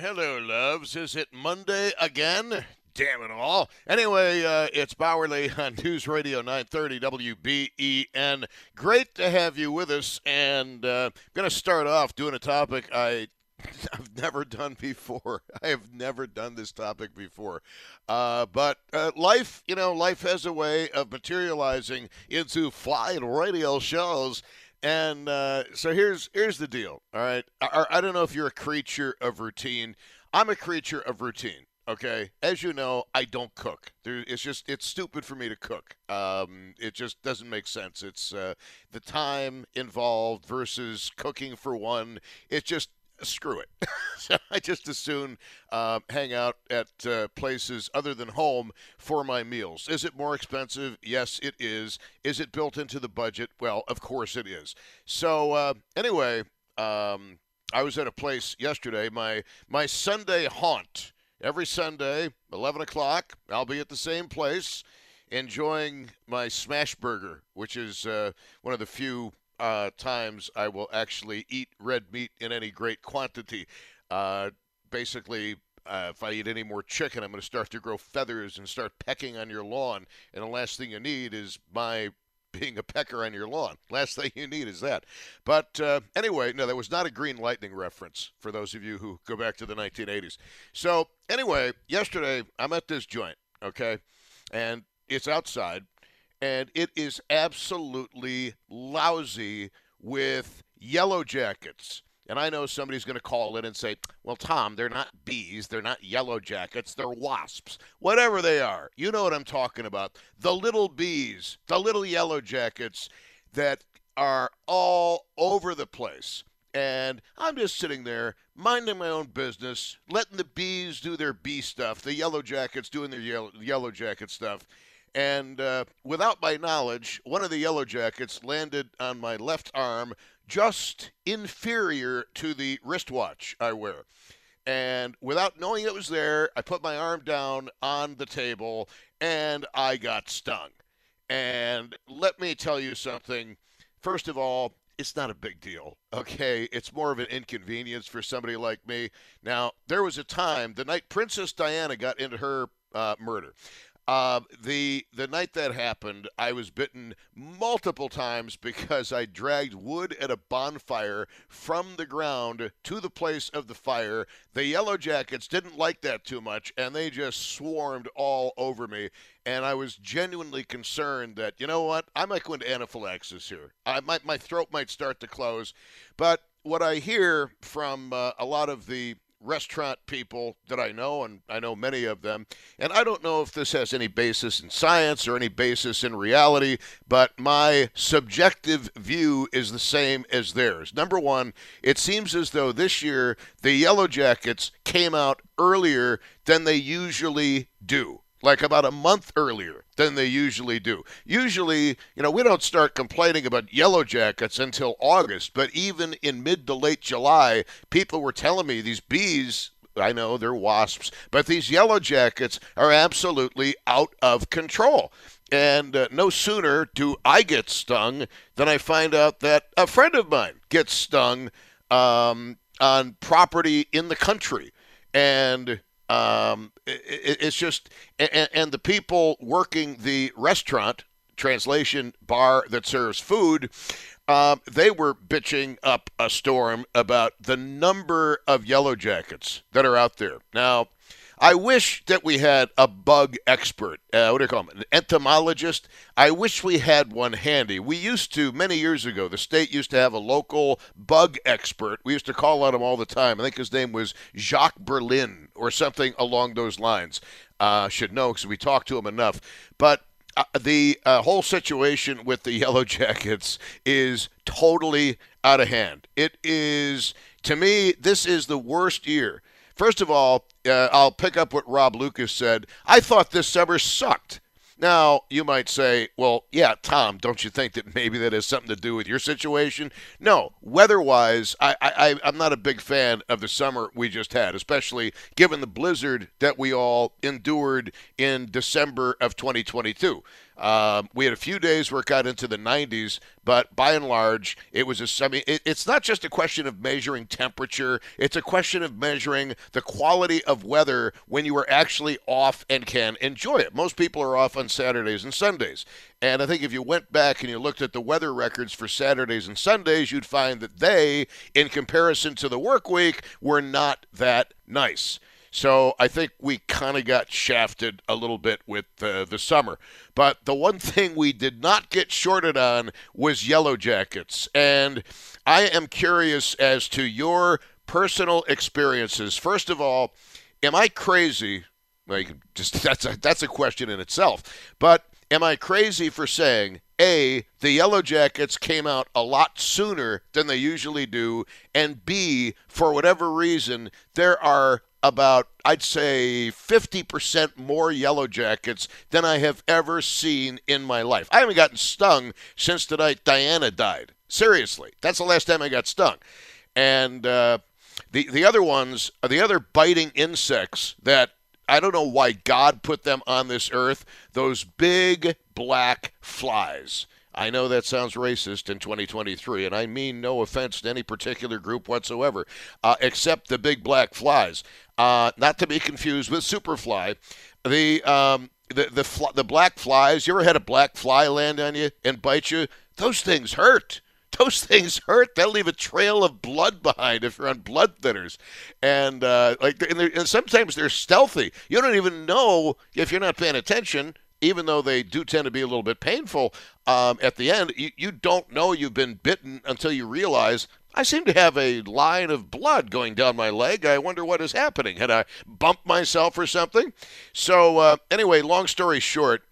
Hello, loves. Is it Monday again? Damn it all. Anyway, uh, it's Bauerle on News Radio 930 WBEN. Great to have you with us. And uh, I'm going to start off doing a topic I I've never done before. I have never done this topic before. Uh, but uh, life, you know, life has a way of materializing into flying radio shows. And uh, so here's here's the deal. All right, I, I don't know if you're a creature of routine. I'm a creature of routine. Okay, as you know, I don't cook. There, it's just it's stupid for me to cook. Um, it just doesn't make sense. It's uh, the time involved versus cooking for one. It just screw it. I just as soon uh, hang out at uh, places other than home for my meals. Is it more expensive? Yes, it is. Is it built into the budget? Well, of course it is. So uh, anyway, um, I was at a place yesterday. My my Sunday haunt. Every Sunday, 11 o'clock, I'll be at the same place enjoying my smash burger, which is uh, one of the few uh, times I will actually eat red meat in any great quantity. Uh, basically, uh, if I eat any more chicken, I'm going to start to grow feathers and start pecking on your lawn. And the last thing you need is my being a pecker on your lawn. Last thing you need is that. But uh, anyway, no, that was not a Green Lightning reference for those of you who go back to the 1980s. So anyway, yesterday I'm at this joint, okay, and it's outside and it is absolutely lousy with yellow jackets. And I know somebody's going to call in and say, well, Tom, they're not bees. They're not yellow jackets. They're wasps. Whatever they are. You know what I'm talking about. The little bees, the little yellow jackets that are all over the place. And I'm just sitting there minding my own business, letting the bees do their bee stuff, the yellow jackets doing their yellow, yellow jacket stuff. And uh, without my knowledge, one of the Yellow Jackets landed on my left arm, just inferior to the wristwatch I wear. And without knowing it was there, I put my arm down on the table and I got stung. And let me tell you something. First of all, it's not a big deal. Okay, it's more of an inconvenience for somebody like me. Now, there was a time the night Princess Diana got into her uh, murder. Uh, the the night that happened, I was bitten multiple times because I dragged wood at a bonfire from the ground to the place of the fire. The Yellow Jackets didn't like that too much, and they just swarmed all over me. And I was genuinely concerned that you know what, I might go into anaphylaxis here. I might my throat might start to close. But what I hear from uh, a lot of the restaurant people that I know, and I know many of them. And I don't know if this has any basis in science or any basis in reality, but my subjective view is the same as theirs. Number one, it seems as though this year the Yellow Jackets came out earlier than they usually do like about a month earlier than they usually do. Usually, you know, we don't start complaining about yellow jackets until August, but even in mid to late July, people were telling me these bees I know they're wasps, but these yellow jackets are absolutely out of control. And uh, no sooner do I get stung than I find out that a friend of mine gets stung um, on property in the country. And um, it, it's just, and, and the people working the restaurant, translation bar that serves food, um, they were bitching up a storm about the number of yellow jackets that are out there. Now, I wish that we had a bug expert. Uh, what do you call him? An entomologist. I wish we had one handy. We used to, many years ago, the state used to have a local bug expert. We used to call on him all the time. I think his name was Jacques Berlin or something along those lines. Uh, should know because we talked to him enough. But uh, the uh, whole situation with the Yellow Jackets is totally out of hand. It is, to me, this is the worst year First of all, uh, I'll pick up what Rob Lucas said. I thought this summer sucked. Now, you might say, well, yeah, Tom, don't you think that maybe that has something to do with your situation? No. Weather wise, I, I, I'm not a big fan of the summer we just had, especially given the blizzard that we all endured in December of 2022. Um, we had a few days where it got into the 90s, but by and large, it was a. I mean, it, it's not just a question of measuring temperature; it's a question of measuring the quality of weather when you are actually off and can enjoy it. Most people are off on Saturdays and Sundays, and I think if you went back and you looked at the weather records for Saturdays and Sundays, you'd find that they, in comparison to the work week, were not that nice. So I think we kind of got shafted a little bit with uh, the summer. But the one thing we did not get shorted on was Yellow Jackets. And I am curious as to your personal experiences. First of all, am I crazy? Like, just that's a, that's a question in itself. But am I crazy for saying a, the Yellow Jackets came out a lot sooner than they usually do, and B, for whatever reason, there are about, I'd say, 50% more Yellow Jackets than I have ever seen in my life. I haven't gotten stung since the night Diana died. Seriously, that's the last time I got stung. And uh, the the other ones, the other biting insects that I don't know why God put them on this earth. Those big black flies. I know that sounds racist in 2023, and I mean no offense to any particular group whatsoever, uh, except the big black flies. Uh, not to be confused with Superfly. The um, the the, fl- the black flies. You ever had a black fly land on you and bite you? Those things hurt. Those things hurt. They'll leave a trail of blood behind if you're on blood thinners, and uh, like and, and sometimes they're stealthy. You don't even know if you're not paying attention even though they do tend to be a little bit painful um, at the end, you, you don't know you've been bitten until you realize I seem to have a line of blood going down my leg. I wonder what is happening. Had I bumped myself or something? So, uh, anyway, long story short,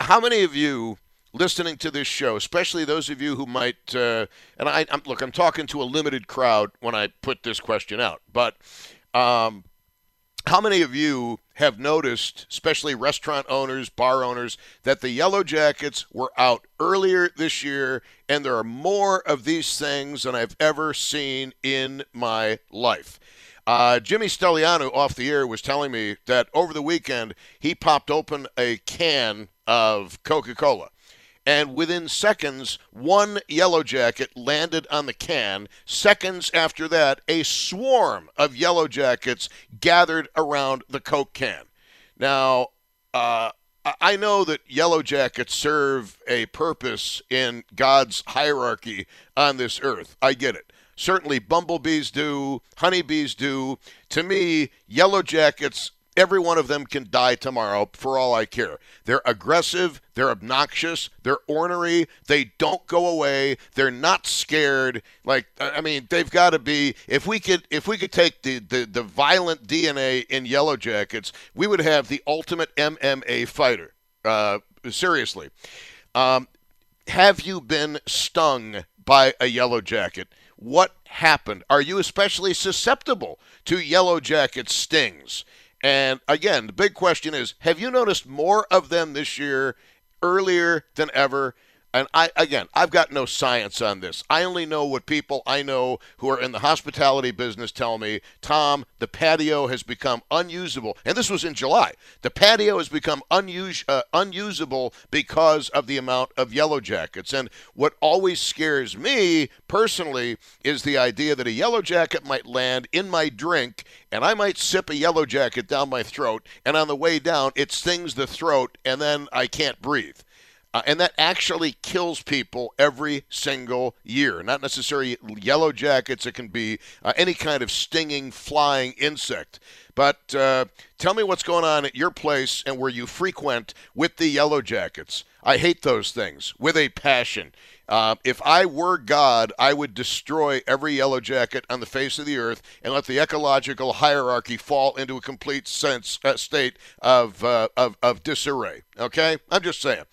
how many of you listening to this show, especially those of you who might, uh, and I, I'm, look, I'm talking to a limited crowd when I put this question out, but um, how many of you have noticed, especially restaurant owners, bar owners, that the Yellow Jackets were out earlier this year, and there are more of these things than I've ever seen in my life? Uh, Jimmy Stelliano off the air was telling me that over the weekend he popped open a can of Coca Cola and within seconds, one yellow jacket landed on the can. Seconds after that, a swarm of yellow jackets gathered around the Coke can. Now, uh, I know that yellow jackets serve a purpose in God's hierarchy on this earth. I get it. Certainly, bumblebees do, honeybees do. To me, yellow jackets Every one of them can die tomorrow for all I care. They're aggressive, they're obnoxious, they're ornery, they don't go away, they're not scared. Like I mean, they've got to be if we could if we could take the, the, the violent DNA in yellow jackets, we would have the ultimate MMA fighter. Uh, seriously. Um, have you been stung by a yellow jacket? What happened? Are you especially susceptible to yellow jacket stings? And again, the big question is have you noticed more of them this year earlier than ever? And I again, I've got no science on this. I only know what people I know who are in the hospitality business tell me. Tom, the patio has become unusable, and this was in July. The patio has become unus- uh, unusable because of the amount of yellow jackets. And what always scares me personally is the idea that a yellow jacket might land in my drink, and I might sip a yellow jacket down my throat, and on the way down, it stings the throat, and then I can't breathe. Uh, and that actually kills people every single year. Not necessarily yellow jackets, it can be uh, any kind of stinging, flying insect. But uh, tell me what's going on at your place and where you frequent with the yellow jackets. I hate those things with a passion. Uh, if I were God, I would destroy every yellow jacket on the face of the earth and let the ecological hierarchy fall into a complete sense uh, state of, uh, of of disarray. Okay, I'm just saying.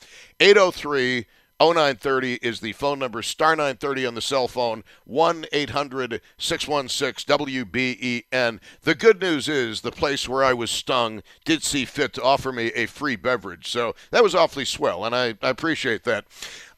803 0930 is the phone number, star 930 on the cell phone, 1 800 616 WBEN. The good news is the place where I was stung did see fit to offer me a free beverage. So that was awfully swell, and I, I appreciate that.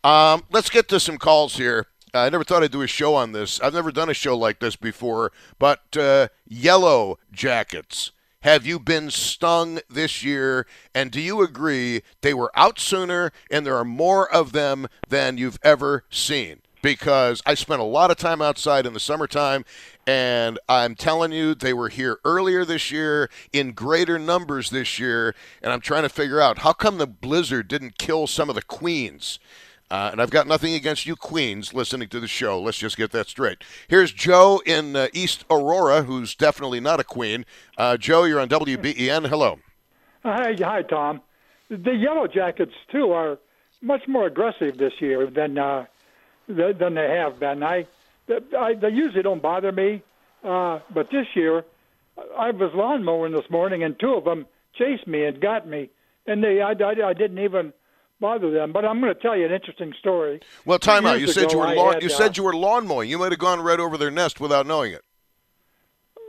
Um, let's get to some calls here. I never thought I'd do a show on this. I've never done a show like this before, but uh, yellow jackets. have you been stung this year? And do you agree they were out sooner and there are more of them than you've ever seen? Because I spent a lot of time outside in the summertime, and I'm telling you, they were here earlier this year in greater numbers this year. And I'm trying to figure out how come the blizzard didn't kill some of the queens. Uh, and I've got nothing against you queens listening to the show. Let's just get that straight. Here's Joe in uh, East Aurora, who's definitely not a queen. Uh, Joe, you're on WBEN. Hello. Hi, hi, Tom. The Yellow Jackets too are much more aggressive this year than uh, than they have been. I, I they usually don't bother me, uh, but this year I was lawn mowing this morning and two of them chased me and got me, and they I, I, I didn't even bother them. But I'm going to tell you an interesting story. Well, time out. You said you were lawn, had, you uh, said you were lawn mowing. You might have gone right over their nest without knowing it.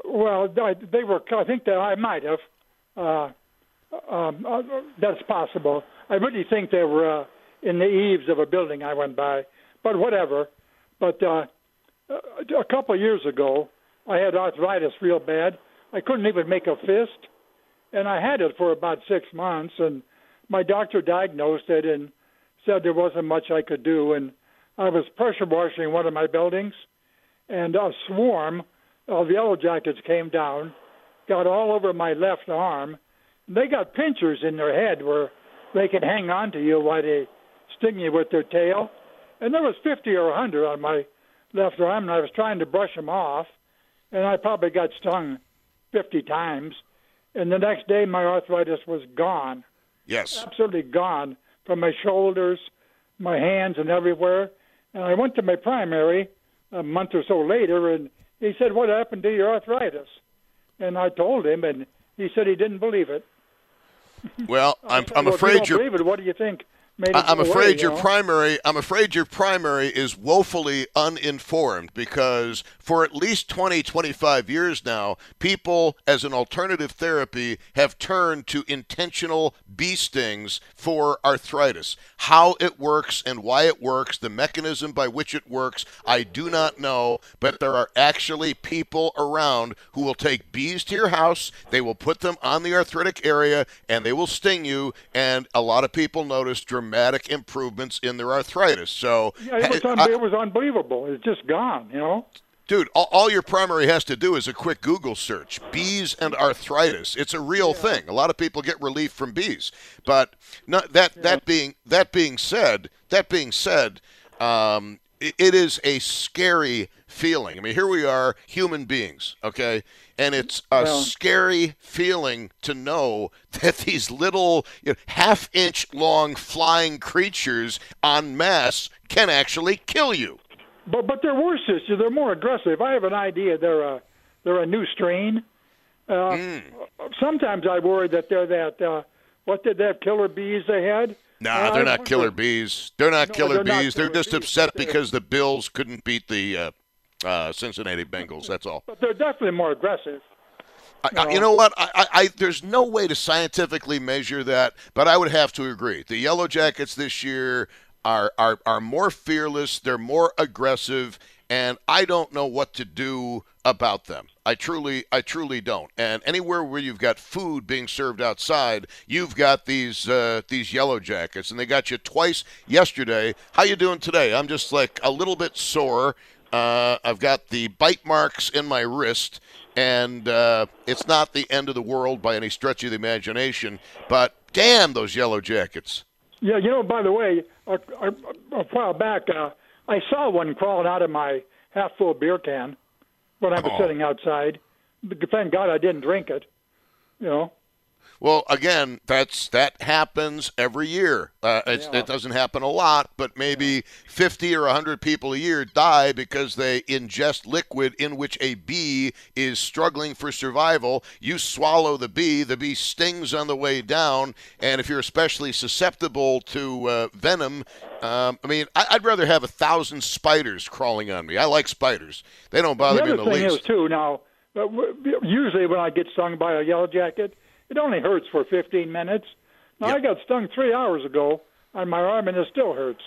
Well, I, they were. I think that I might have. Uh, um, uh, that's possible. I really think they were uh, in the eaves of a building I went by, but whatever. But uh, a couple of years ago, I had arthritis real bad. I couldn't even make a fist, and I had it for about six months. And my doctor diagnosed it and said there wasn't much I could do. And I was pressure washing one of my buildings, and a swarm of yellow jackets came down, got all over my left arm. They got pinchers in their head where they can hang on to you while they sting you with their tail. And there was 50 or 100 on my left arm, and I was trying to brush them off, and I probably got stung 50 times. And the next day, my arthritis was gone, Yes. absolutely gone from my shoulders, my hands, and everywhere. And I went to my primary a month or so later, and he said, "What happened to your arthritis?" And I told him, and he said he didn't believe it. Well, I'm, said, I'm well, you afraid don't you're. believe it. What do you think? I- away, afraid you your know? primary. I'm afraid your primary is woefully uninformed because for at least 20, 25 years now, people as an alternative therapy have turned to intentional bee stings for arthritis. How it works and why it works, the mechanism by which it works, I do not know. But there are actually people around who will take bees to your house. They will put them on the arthritic area and they will sting you. And a lot of people notice dramatic improvements in their arthritis. So, Yeah, it was, un- I- it was unbelievable. It's just gone, you know. dude, all, all your primary has to do is a quick Google search: bees and arthritis. It's a real thing. A lot of people get relief from bees, but not that. That being that being said, that being said, um, it, it is a scary feeling. I mean, here we are, human beings, okay, and it's a Well- scary feeling to know that these little you know, half-inch long flying creatures en masse can actually kill you. But but they're worse. They're more aggressive. I have an idea. They're a they're a new strain. Uh, Hmm. Sometimes I worry that they're that. Uh, what did that killer bees they had? Nah, Uh, they're not killer bees. They're not No, killer they're not bees. They're killer just bees, upset because the Bills couldn't beat the uh, Cincinnati Bengals. That's all. But they're definitely more aggressive. I, I, you know what? I, I there's no way to scientifically measure that, but I would have to agree. The Yellow Jackets this year are are are more fearless. They're more aggressive, and I don't know what to do about them. I truly, I truly don't. And anywhere where you've got food being served outside, you've got these uh, these Yellow Jackets, and they got you twice yesterday. How you doing today? I'm just like a little bit sore. Uh, I've got the bite marks in my wrist, and uh, it's not the end of the world by any stretch of the imagination. But damn, those Yellow Jackets! Yeah, you know. By the way, a, a, a while back, uh, I saw one crawling out of my half-full beer can when I was Oh. sitting outside. Thank God I didn't drink it. You know. Well, again, that's that happens every year. Uh, it's, Yeah. It doesn't happen a lot, but maybe 50 or 100 people a year die because they ingest liquid in which a bee is struggling for survival. You swallow the bee, the bee stings on the way down, and if you're especially susceptible to uh, venom, um, I mean, I, I'd rather have a thousand spiders crawling on me. I like spiders; they don't bother the me other in the thing least. is too now. uh, Usually, when I get stung by a yellow jacket, it only hurts for 15 minutes. Now Yeah. I got stung three hours ago on my arm, and it still hurts.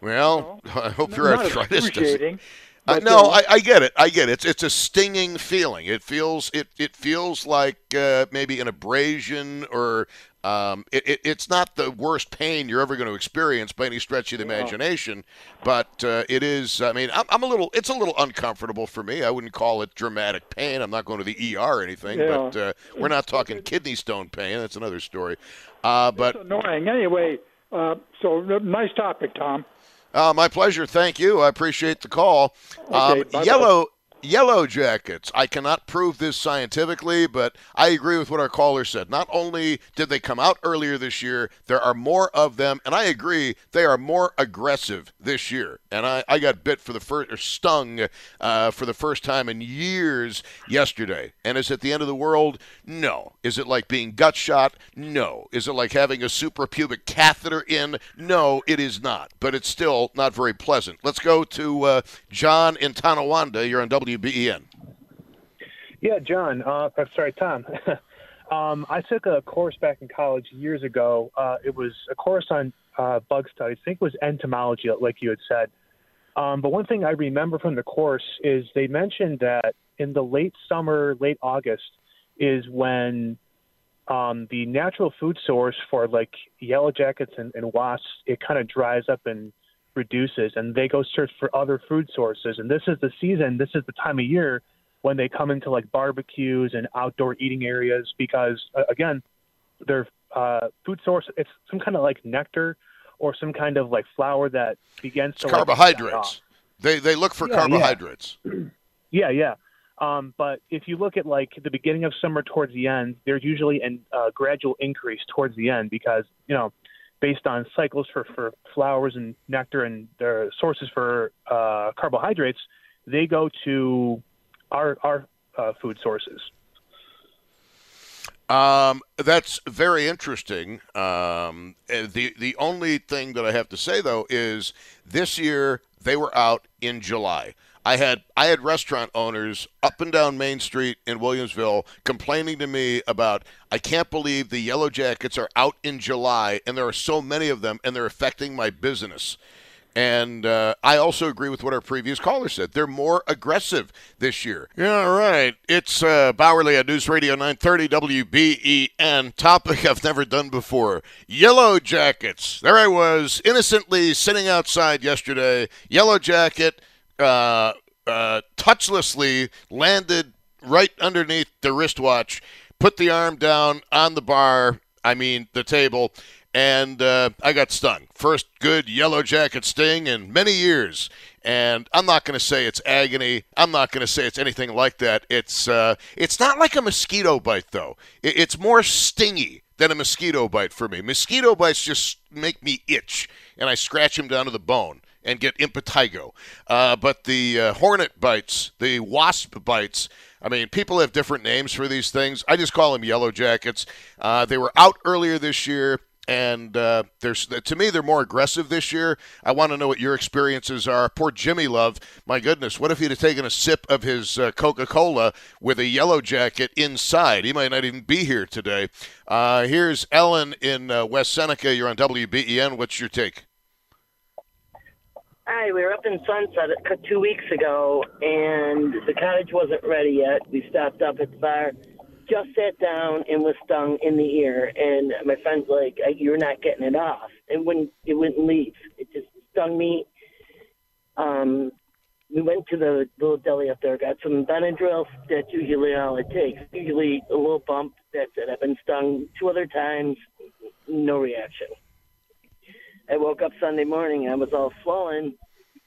well, I hope your Not arthritis doesn't. Uh, no, I, I, get it. I get it. It's it's a stinging feeling. It feels it it feels like uh, maybe an abrasion or um, it, it, it's not the worst pain you're ever going to experience by any stretch of the imagination, but uh, it is. I mean, I'm, I'm, a little. It's a little uncomfortable for me. I wouldn't call it dramatic pain. I'm not going to the ER or anything, yeah. but uh, we're not talking kidney stone pain. That's another story. Uh, but it's annoying anyway. Uh, so nice topic, Tom. Uh, my pleasure. Thank you. I appreciate the call. Okay, um, yellow Yellow Jackets. I cannot prove this scientifically, but I agree with what our caller said. Not only did they come out earlier this year, there are more of them, and I agree they are more aggressive this year. And I, I got bit for the first, or stung uh, for the first time in years yesterday. And is it the end of the world? No. Is it like being gut shot? No. Is it like having a suprapubic catheter in? No, it is not. But it's still not very pleasant. Let's go to uh, John in Tonawanda. You're on W. WBEN. Yeah, John. Uh, sorry, Tom. um, I took a course back in college years ago. Uh, it was a course on uh, bug studies. I think it was entomology, like you had said. Um, but one thing I remember from the course is they mentioned that in the late summer, late August, is when um, the natural food source for like yellow jackets and, and wasps it kind of dries up and reduces and they go search for other food sources. And this is the season, this is the time of year when they come into like barbecues and outdoor eating areas because, uh, again, their uh, food source, it's some kind of like nectar or some kind of like flower that begins to like, carbohydrates. They they look for yeah, carbohydrates. Yeah, yeah. yeah. Um, but if you look at like the beginning of summer towards the end, there's usually a uh, gradual increase towards the end because you know based on cycles for, for flowers and nectar and their sources for uh, carbohydrates, they go to our, our uh, food sources. Um, that's very interesting. Um, the the only thing that I have to say though is this year they were out in July. I had I had restaurant owners up and down Main Street in Williamsville complaining to me about I can't believe the Yellow Jackets are out in July and there are so many of them and they're affecting my business. And uh, I also agree with what our previous caller said. They're more aggressive this year. Yeah, right. It's uh, Bauerle at News Radio 930 WBEN. Topic I've never done before. Yellow Jackets. There I was, innocently sitting outside yesterday. Yellow Jacket uh, uh, touchlessly landed right underneath the wristwatch, put the arm down on the bar, I mean, the table, and uh, I got stung. First good yellow jacket sting in many years. And I'm not going to say it's agony. I'm not going to say it's anything like that. It's uh, it's not like a mosquito bite though. It's more stingy than a mosquito bite for me. Mosquito bites just make me itch, and I scratch them down to the bone and get impetigo. Uh, but the uh, hornet bites, the wasp bites, I mean, people have different names for these things. I just call them yellow jackets. Uh, they were out earlier this year. And uh, there's to me they're more aggressive this year. I want to know what your experiences are. Poor Jimmy Love, my goodness, what if he'd have taken a sip of his uh, Coca-Cola with a yellow jacket inside? He might not even be here today. Uh, here's Ellen in uh, West Seneca. You're on WBEN. What's your take? Hi, we were up in Sunset two weeks ago, and the cottage wasn't ready yet. We stopped up at the bar, just sat down, and was stung in the ear. And my friend's like, "You're not getting it off." It wouldn't. It wouldn't leave. It just stung me. Um, we went to the little deli up there, got some Benadryl. That's usually all it takes. Usually a little bump. That's it. I've been stung two other times, no reaction. I woke up Sunday morning, I was all swollen,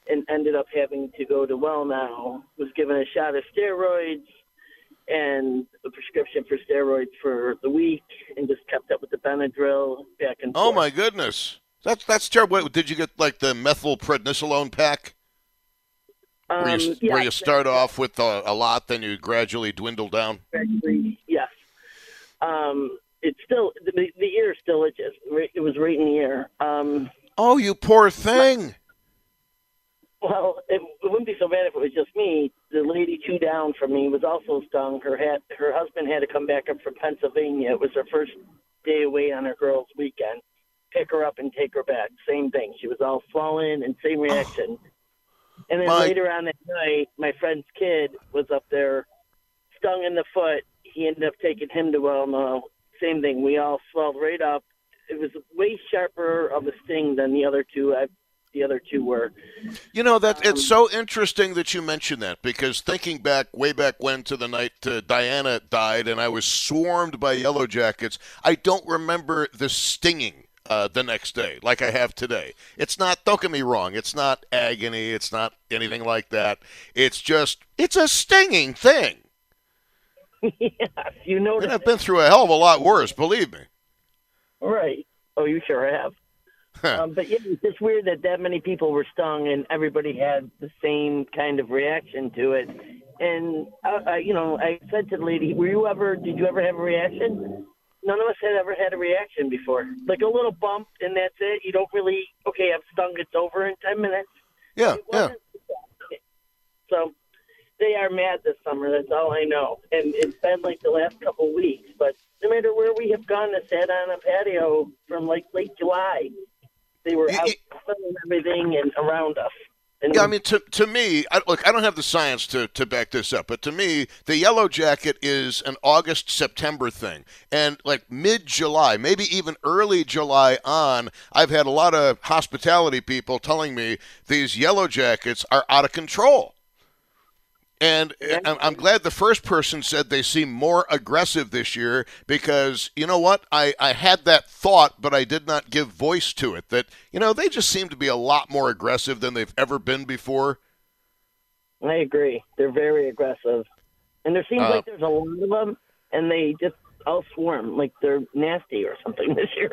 and ended up having to go to Wellnow. Was given a shot of steroids and a prescription for steroids for the week, and just kept up with the Benadryl back and oh forth. Oh my goodness, that's that's terrible. Did you get like the methylprednisolone pack? Um, where, you, yeah, where you start off with a, a, lot, then you gradually dwindle down. Gradually, yes. Um, it's still the, the ear still itches. It was right in the ear. Um, oh, you poor thing. Well, it, it wouldn't be so bad if it was just me. The lady two down from me was also stung. Her had her husband had to come back up from Pennsylvania. It was her first day away on her girls' weekend. Pick her up and take her back. Same thing. She was all swollen and same reaction. And then My- later on that night, my friend's kid was up there, stung in the foot. He ended up taking him to Wellnow. Same thing. We all swelled right up. It was way sharper of a sting than the other two. I, the other two were. You know that it's Um, so interesting that you mentioned that because thinking back way back when to the night uh, Diana died and I was swarmed by yellow jackets, I don't remember the stinging uh, the next day like I have today. It's not. Don't get me wrong. It's not agony. It's not anything like that. It's just it's a stinging thing. Yes, you And noticed. I've been through a hell of a lot worse. Believe me. Right. Oh, you sure have. Um, but yeah, it's just weird that that many people were stung and everybody had the same kind of reaction to it. And uh, uh, you know, I said to the lady, "Were you ever? Did you ever have a reaction?" None of us had ever had a reaction before. Like a little bump, and that's it. You don't really. Okay, I'm stung. It's over in ten minutes. Yeah. Yeah. So they are mad this summer. That's all I know. And it's been like the last couple of weeks. But no matter where we have gone to sat on a patio from like late July, they were out y- selling everything and around us. And Yeah, I mean, to, to me, I, look, I don't have the science to, to back this up, but to me, the yellow jacket is an August September thing, and like mid July, maybe even early July on, I've had a lot of hospitality people telling me these yellow jackets are out of control. And uh, I'm, I'm glad the first person said they seem more aggressive this year because you know what? I, I had that thought, but I did not give voice to it. That, you know, they just seem to be a lot more aggressive than they've ever been before. I agree. They're very aggressive. And there seems Uh, like there's a lot of them, and they just all swarm. Like they're nasty or something this year.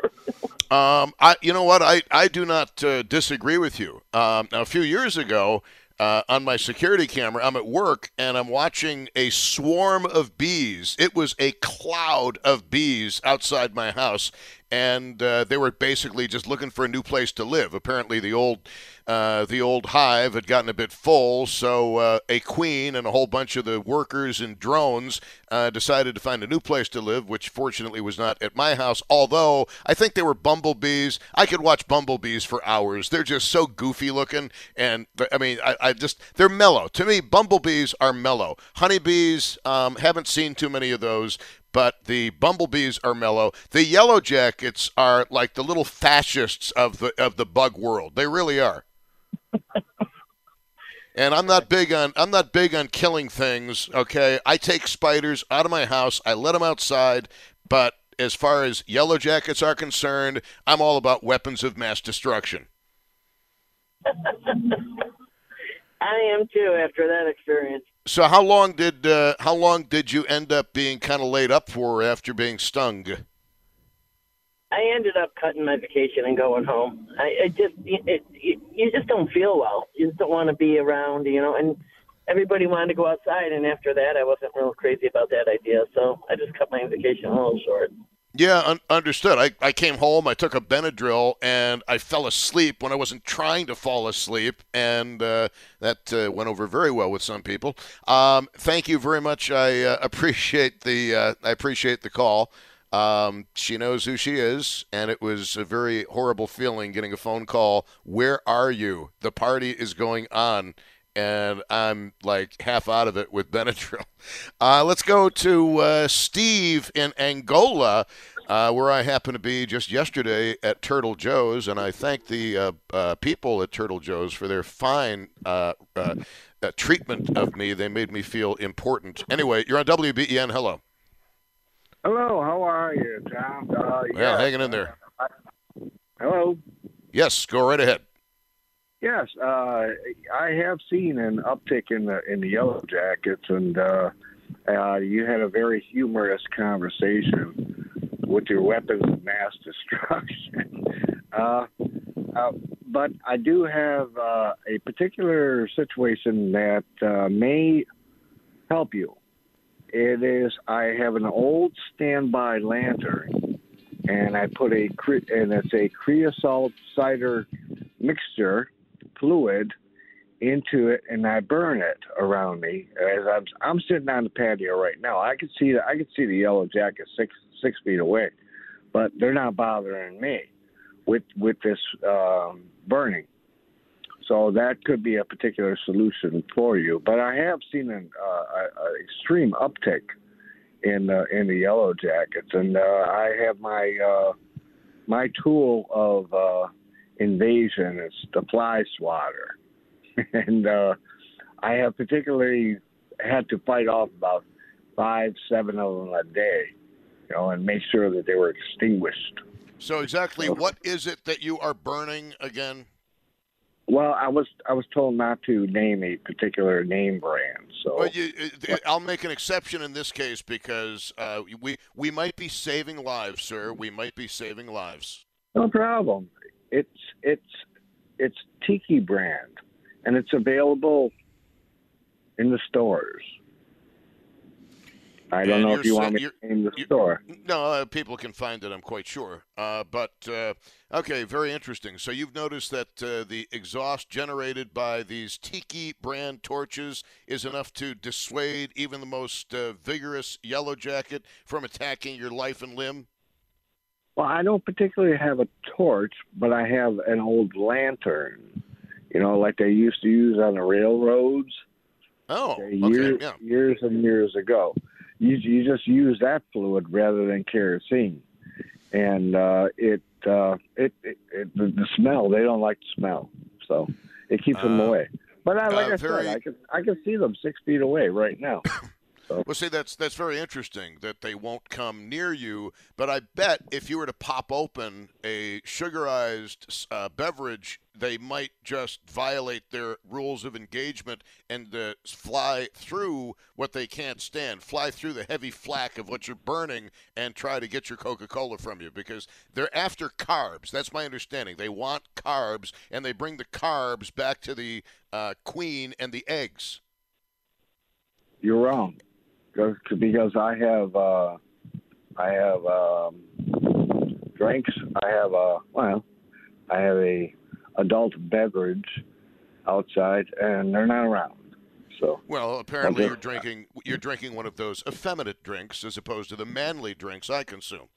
Um, I, you know what? I, I do not uh, disagree with you. Um, now, a few years ago, uh, on my security camera, I'm at work and I'm watching a swarm of bees. It was a cloud of bees outside my house, and uh, they were basically just looking for a new place to live. Apparently, the old uh, the old hive had gotten a bit full, so uh, a queen and a whole bunch of the workers and drones uh, decided to find a new place to live, which fortunately was not at my house. Although I think they were bumblebees. I could watch bumblebees for hours. They're just so goofy looking, and I mean, I, I just they're mellow. To me, bumblebees are mellow. Honeybees, um, haven't seen too many of those. But the bumblebees are mellow. The yellow jackets are like the little fascists of the of the bug world. They really are. And I'm not big on I'm not big on killing things. Okay, I take spiders out of my house. I let them outside. But as far as yellow jackets are concerned, I'm all about weapons of mass destruction. I am too after that experience. So how long did uh, how long did you end up being kind of laid up for after being stung? I ended up cutting my vacation and going home. I, I just, it, it, you just don't feel well. You just don't want to be around, you know. And everybody wanted to go outside, and after that, I wasn't real crazy about that idea. So I just cut my vacation a little short. Yeah, un- understood. I, I came home, I took a Benadryl, and I fell asleep when I wasn't trying to fall asleep, and uh, that uh, went over very well with some people. Um, thank you very much. I uh, appreciate the uh, I appreciate the call. Um, she knows who she is, and it was a very horrible feeling getting a phone call. Where are you? The party is going on, and I'm like half out of it with Benadryl. Uh, let's go to uh, Steve in Angola, uh, where I happened to be just yesterday at Turtle Joe's, and I thank the uh, uh, people at Turtle Joe's for their fine uh, uh, uh, treatment of me. They made me feel important. Anyway, you're on WBEN. Hello. Hello, how are you, Tom? Uh, Well, yeah, hanging in there. Hello. Yes, go right ahead. Yes, uh, I have seen an uptick in the in the yellow jackets, and uh, uh, you had a very humorous conversation with your weapons of mass destruction. uh, uh, but I do have uh, a particular situation that uh, may help you. It is I have an old standby lantern, and I put a cre- and it's a creosote cider mixture fluid into it, and I burn it around me as I'm I'm sitting on the patio right now. I can see the, I can see the yellow jacket six six feet away, but they're not bothering me with with this um, burning. so that could be a particular solution for you. But I have seen an uh, a, a extreme uptick in uh, in the yellow jackets, and uh, I have my uh, my tool of uh, invasion is the fly swatter, and uh, I have particularly had to fight off about five, seven of them a day, you know, and make sure that they were extinguished. So exactly, what is it that you are burning again? Well, I was I was told not to name a particular name brand, so Well, you, uh, I'll make an exception in this case because uh, we we might be saving lives, sir. We might be saving lives. no problem. It's it's it's Tiki brand, and it's available in the stores. I don't And know if you want me to name the store. No, uh, people can find it. I'm quite sure. Uh, but uh, okay, very interesting. So you've noticed that uh, the exhaust generated by these Tiki brand torches is enough to dissuade even the most uh, vigorous yellow jacket from attacking your life and limb. Well, I don't particularly have a torch, but I have an old lantern. You know, like they used to use on the railroads. Oh, Okay, years, yeah. years and years ago. You you just use that fluid rather than kerosene, and uh, it, uh, it it it the, smell they don't like the smell, so it keeps them Uh, away. But I, like uh, I very- said, I can I can see them six feet away right now. Well, see, that's that's very interesting that they won't come near you. But I bet if you were to pop open a sugarized uh, beverage, they might just violate their rules of engagement and uh, fly through what they can't stand, fly through the heavy flack of what you're burning, and try to get your Coca-Cola from you because they're after carbs. That's my understanding. They want carbs, and they bring the carbs back to the uh, queen and the eggs. You're wrong, because I have uh, I have um, drinks. I have a well, I have a adult beverage outside, and they're not around. So Well, apparently you're drinking you're drinking one of those effeminate drinks as opposed to the manly drinks I consume.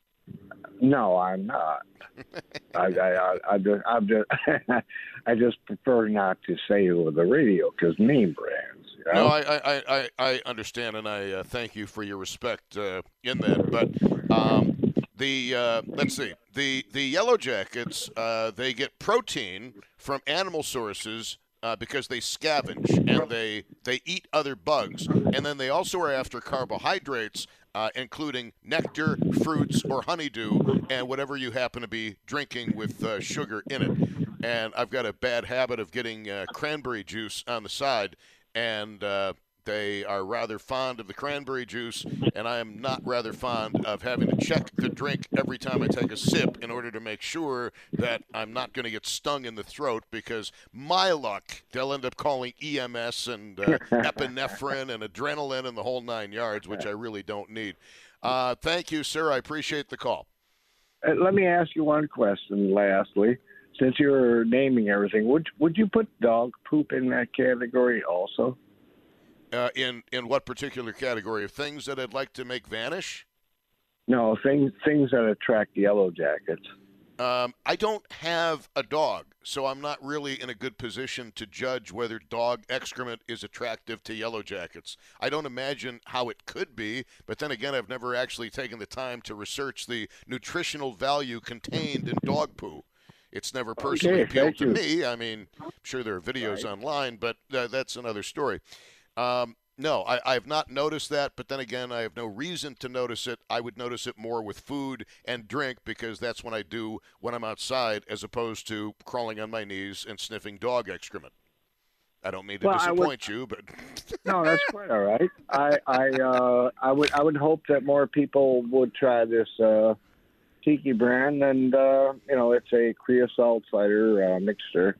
no, I'm not. I I I, just I just I just prefer not to say it over the radio because name brands. You know? No, I I, I, I understand and I uh, thank you for your respect uh, in that. But um, the uh, let's see the the yellow jackets uh, they get protein from animal sources. Uh, because they scavenge and they they eat other bugs, and then they also are after carbohydrates, uh, including nectar, fruits, or honeydew, and whatever you happen to be drinking with uh, sugar in it. And I've got a bad habit of getting uh, cranberry juice on the side, and uh, they are rather fond of the cranberry juice, and I am not rather fond of having to check the drink every time I take a sip in order to make sure that I'm not going to get stung in the throat because my luck, they'll end up calling EMS and uh, epinephrine and adrenaline and the whole nine yards, which I really don't need. Uh, thank you, sir. I appreciate the call. Uh, Let me ask you one question. Lastly, since you're naming everything, would would you put dog poop in that category also? Uh, in in what particular category of things that I'd like to make vanish? No, things things that attract yellow jackets. Um, I don't have a dog, so I'm not really in a good position to judge whether dog excrement is attractive to yellow jackets. I don't imagine how it could be, but then again, I've never actually taken the time to research the nutritional value contained in dog poo. It's never personally Okay, appealed to you. me. I mean, I'm sure there are videos online, but uh, that's another story. Um, no, I, have not noticed that, but then again, I have no reason to notice it. I would notice it more with food and drink because that's when I do when I'm outside, as opposed to crawling on my knees and sniffing dog excrement. I don't mean to Well, I would- disappoint you, but No, that's quite all right. I I uh, I would I would hope that more people would try this uh, tiki brand, and uh, you know it's a creosote cider uh, mixture,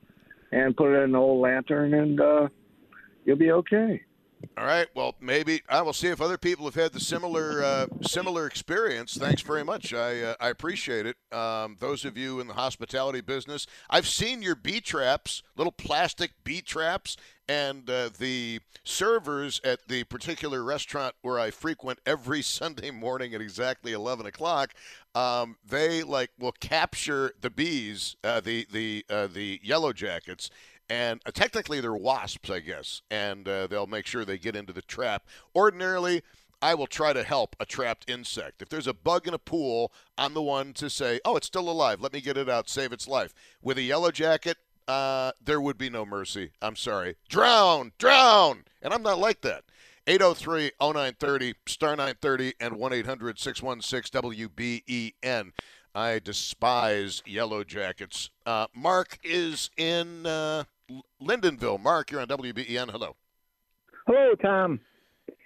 and put it in an old lantern, and uh, you'll be okay. all right. Well, maybe I will see if other people have had the similar uh, similar experience. Thanks very much. I uh, I appreciate it. Um, those of you in the hospitality business, I've seen your bee traps, little plastic bee traps, and uh, the servers at the particular restaurant where I frequent every Sunday morning at exactly eleven o'clock. Um, they like will capture the bees, uh, the the uh, the yellow jackets, and uh, technically they're wasps, I guess, and uh, they'll make sure they get into the trap. Ordinarily, I will try to help a trapped insect. If there's a bug in a pool, I'm the one to say, "Oh, it's still alive. Let me get it out, save its life." With a yellow jacket, uh, there would be no mercy. I'm sorry. Drown, drown, and I'm not like that. 803 0930, star 930, and 1 800 616 WBEN. I despise yellow jackets. Uh, Mark is in uh, Lyndonville. Mark, you're on WBEN. Hello. Hello, Tom.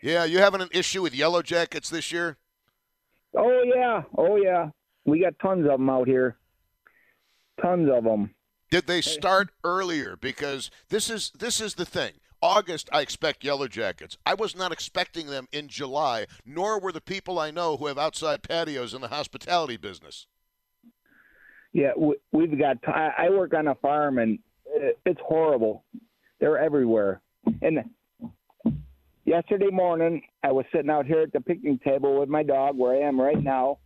Yeah, you having an issue with yellow jackets this year? Oh yeah, oh yeah. We got tons of them out here. Tons of them. Did they start earlier? Because this is this is the thing. August, I expect yellow jackets. I was not expecting them in July, nor were the people I know who have outside patios in the hospitality business. Yeah, we've got. I work on a farm, and it's horrible. They're everywhere. And yesterday morning, I was sitting out here at the picnic table with my dog, where I am right now,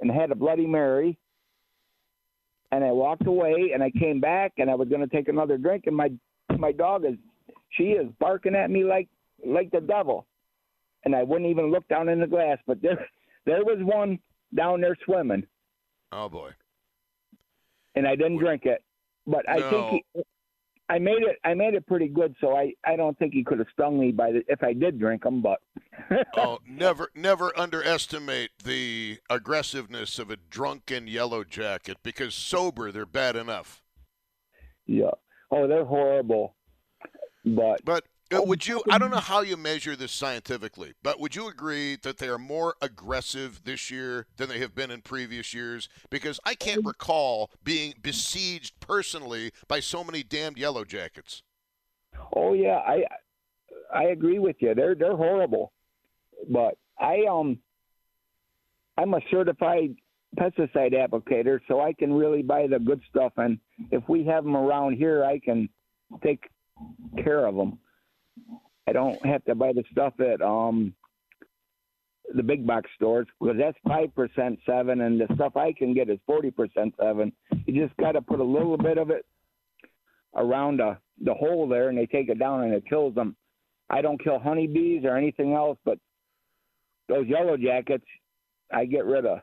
and had a Bloody Mary. And I walked away, and I came back, and I was going to take another drink, and my my dog is she is barking at me like like the devil, and I wouldn't even look down in the glass, but there there was one down there swimming. Oh boy! and I didn't drink it. But I no. think he, I made it. I made it pretty good, so I I don't think he could have stung me by the, if I did drink them. But oh, never never underestimate the aggressiveness of a drunken yellow jacket because sober they're bad enough. Yeah. Oh, they're horrible. But but would you? I don't know how you measure this scientifically, but would you agree that they are more aggressive this year than they have been in previous years? Because I can't recall being besieged personally by so many damned yellow jackets. Oh yeah, I I agree with you. They're they're horrible, but I um I'm a certified pesticide applicator, so I can really buy the good stuff. And if we have them around here, I can take care of them. I don't have to buy the stuff at um the big box stores because that's five percent Sevin, and the stuff I can get is forty percent Sevin. You just got to put a little bit of it around the the hole there, and they take it down, and it kills them. I don't kill honeybees or anything else, but those yellow jackets, I get rid of.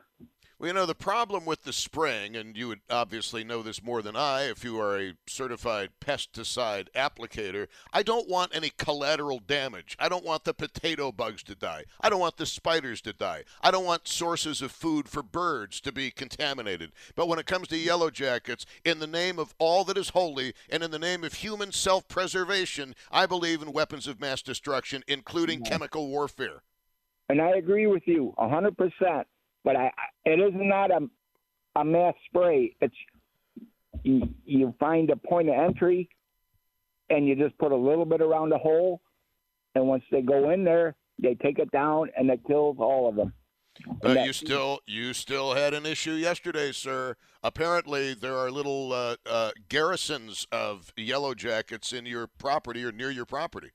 Well, you know, the problem with the spring, and you would obviously know this more than I if you are a certified pesticide applicator, I don't want any collateral damage. I don't want the potato bugs to die. I don't want the spiders to die. I don't want sources of food for birds to be contaminated. But when it comes to yellow jackets, in the name of all that is holy and in the name of human self preservation, I believe in weapons of mass destruction, including chemical warfare. And I agree with you 100%. But I, it is not a a mass spray. It's you, you find a point of entry, and you just put a little bit around the hole, and once they go in there, they take it down, and it kills all of them. But you still you still had an issue yesterday, sir. Apparently, there are little uh, uh, garrisons of yellow jackets in your property or near your property.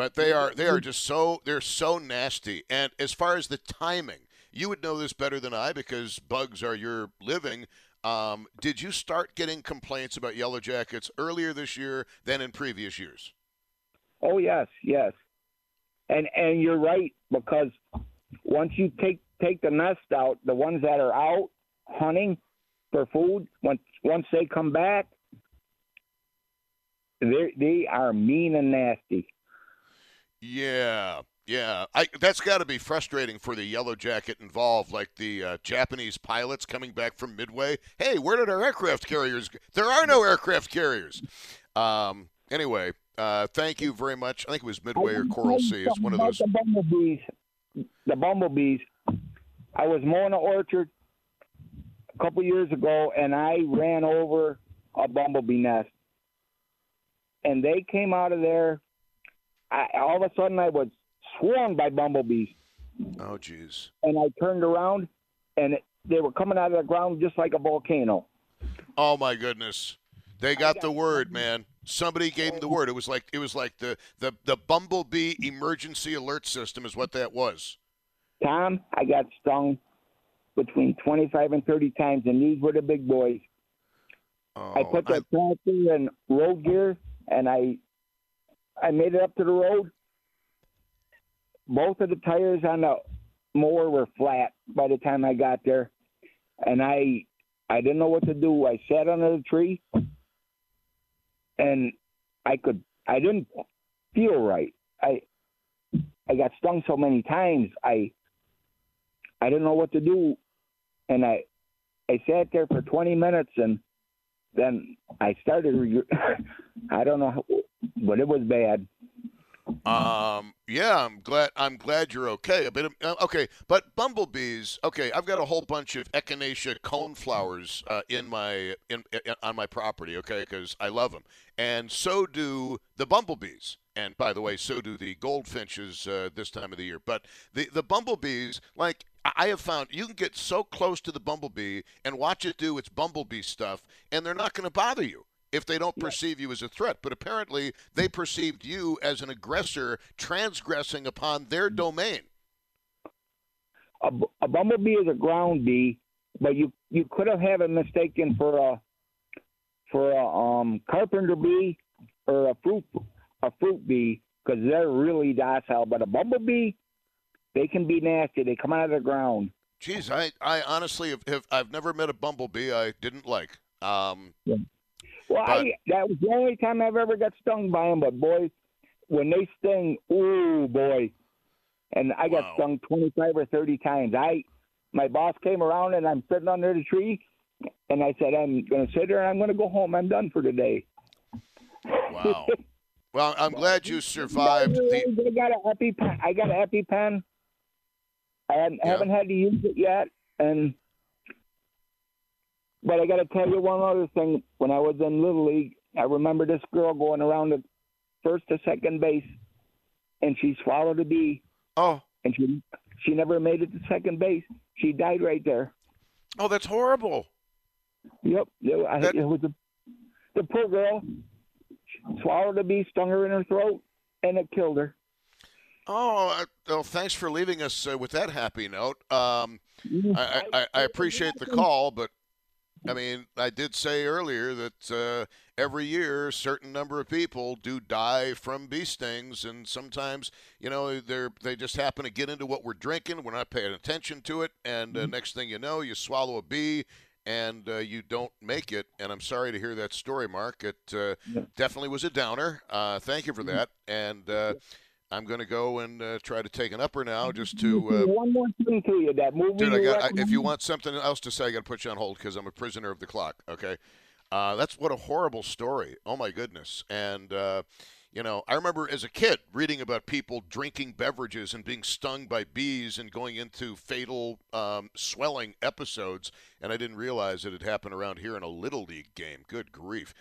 But they are they are just so they're so nasty. And as far as the timing, you would know this better than I because bugs are your living. Um, did you start getting complaints about yellow jackets earlier this year than in previous years? Oh yes, yes, and and you're right because once you take take the nest out, the ones that are out hunting for food, once once they come back, they they are mean and nasty. Yeah, yeah. I, that's got to be frustrating for the yellow jacket involved, like the uh, Japanese pilots coming back from Midway. Hey, where did our aircraft carriers? Go? There are no aircraft carriers. Um, anyway, uh, thank you very much. I think it was Midway or Coral Sea. It's one of those. The bumblebees. The bumblebees. I was mowing an orchard a couple years ago, and I ran over a bumblebee nest, and they came out of there I, all of a sudden I was swarmed by bumblebees. Oh, jeez. And I turned around, and it, they were coming out of the ground just like a volcano. Oh my goodness! They got, got the word, man. Somebody gave them the word. It was like it was like the the the bumblebee emergency alert system is what that was. Tom, I got stung between 25 and 30 times, and these were the big boys. Oh, I put the tractor in road gear, and I I made it up to the road. Both of the tires on the mower were flat by the time I got there, and I I didn't know what to do. I sat under the tree, and I could I didn't feel right. I I got stung so many times. I I didn't know what to do, and I I sat there for 20 minutes, and then I started. Reg- I don't know, how, but it was bad. Um, yeah, I'm glad. I'm glad you're okay. A bit of, uh, okay, but bumblebees. Okay, I've got a whole bunch of echinacea coneflowers uh, in my in, in on my property. Okay, because I love them, and so do the bumblebees. And by the way, so do the goldfinches uh, this time of the year. But the the bumblebees, like I I have found, you can get so close to the bumblebee and watch it do its bumblebee stuff, and they're not going to bother you if they don't perceive you as a threat. But apparently, they perceived you as an aggressor transgressing upon their domain. A, a bumblebee is a ground bee, but you you could have had it mistaken for a for a um, carpenter bee or a fruit a fruit bee because they're really docile. But a bumblebee, they can be nasty. They come out of the ground. Geez, I, I honestly have, have I've never met a bumblebee I didn't like. Um, Well, But- I, that was the only time I've ever got stung by them. But boy, when they sting, ooh boy, and I got Wow. stung twenty five or thirty times. I, my boss came around and I'm sitting under the tree, and I said I'm going to sit here and I'm going to go home. I'm done for today. wow. Well, I'm glad you survived the. I got an EpiPen. I got an EpiPen. I haven't, Yeah. haven't had to use it yet, and but I got to tell you one other thing. When I was in Little League, I remember this girl going around the first to second base, and she swallowed a bee, Oh, and she she never made it to second base. She died right there. oh, that's horrible. Yep, it, I, That- it was a, the poor girl swallowed a bee, stung her in her throat, and it killed her. Oh, I, well, thanks for leaving us uh, with that happy note. Um, I, I, I appreciate the call, but I mean, I did say earlier that uh, every year a certain number of people do die from bee stings, and sometimes you know they're they just happen to get into what we're drinking. We're not paying attention to it, and uh, next thing you know, you swallow a bee. And uh, you don't make it, and I'm sorry to hear that story, Mark. It uh, Yeah. definitely was a downer. Uh, thank you for that, and uh, I'm going to go and uh, try to take an upper now, just to uh, one more thing to you. That movie. Dude, I got. I, if you want something else to say, I got to put you on hold because I'm a prisoner of the clock. Okay, uh, that's what a horrible story. Oh my goodness. And uh, you know, I remember as a kid reading about people drinking beverages and being stung by bees and going into fatal um, swelling episodes, and I didn't realize it had happened around here in a little league game. Good grief.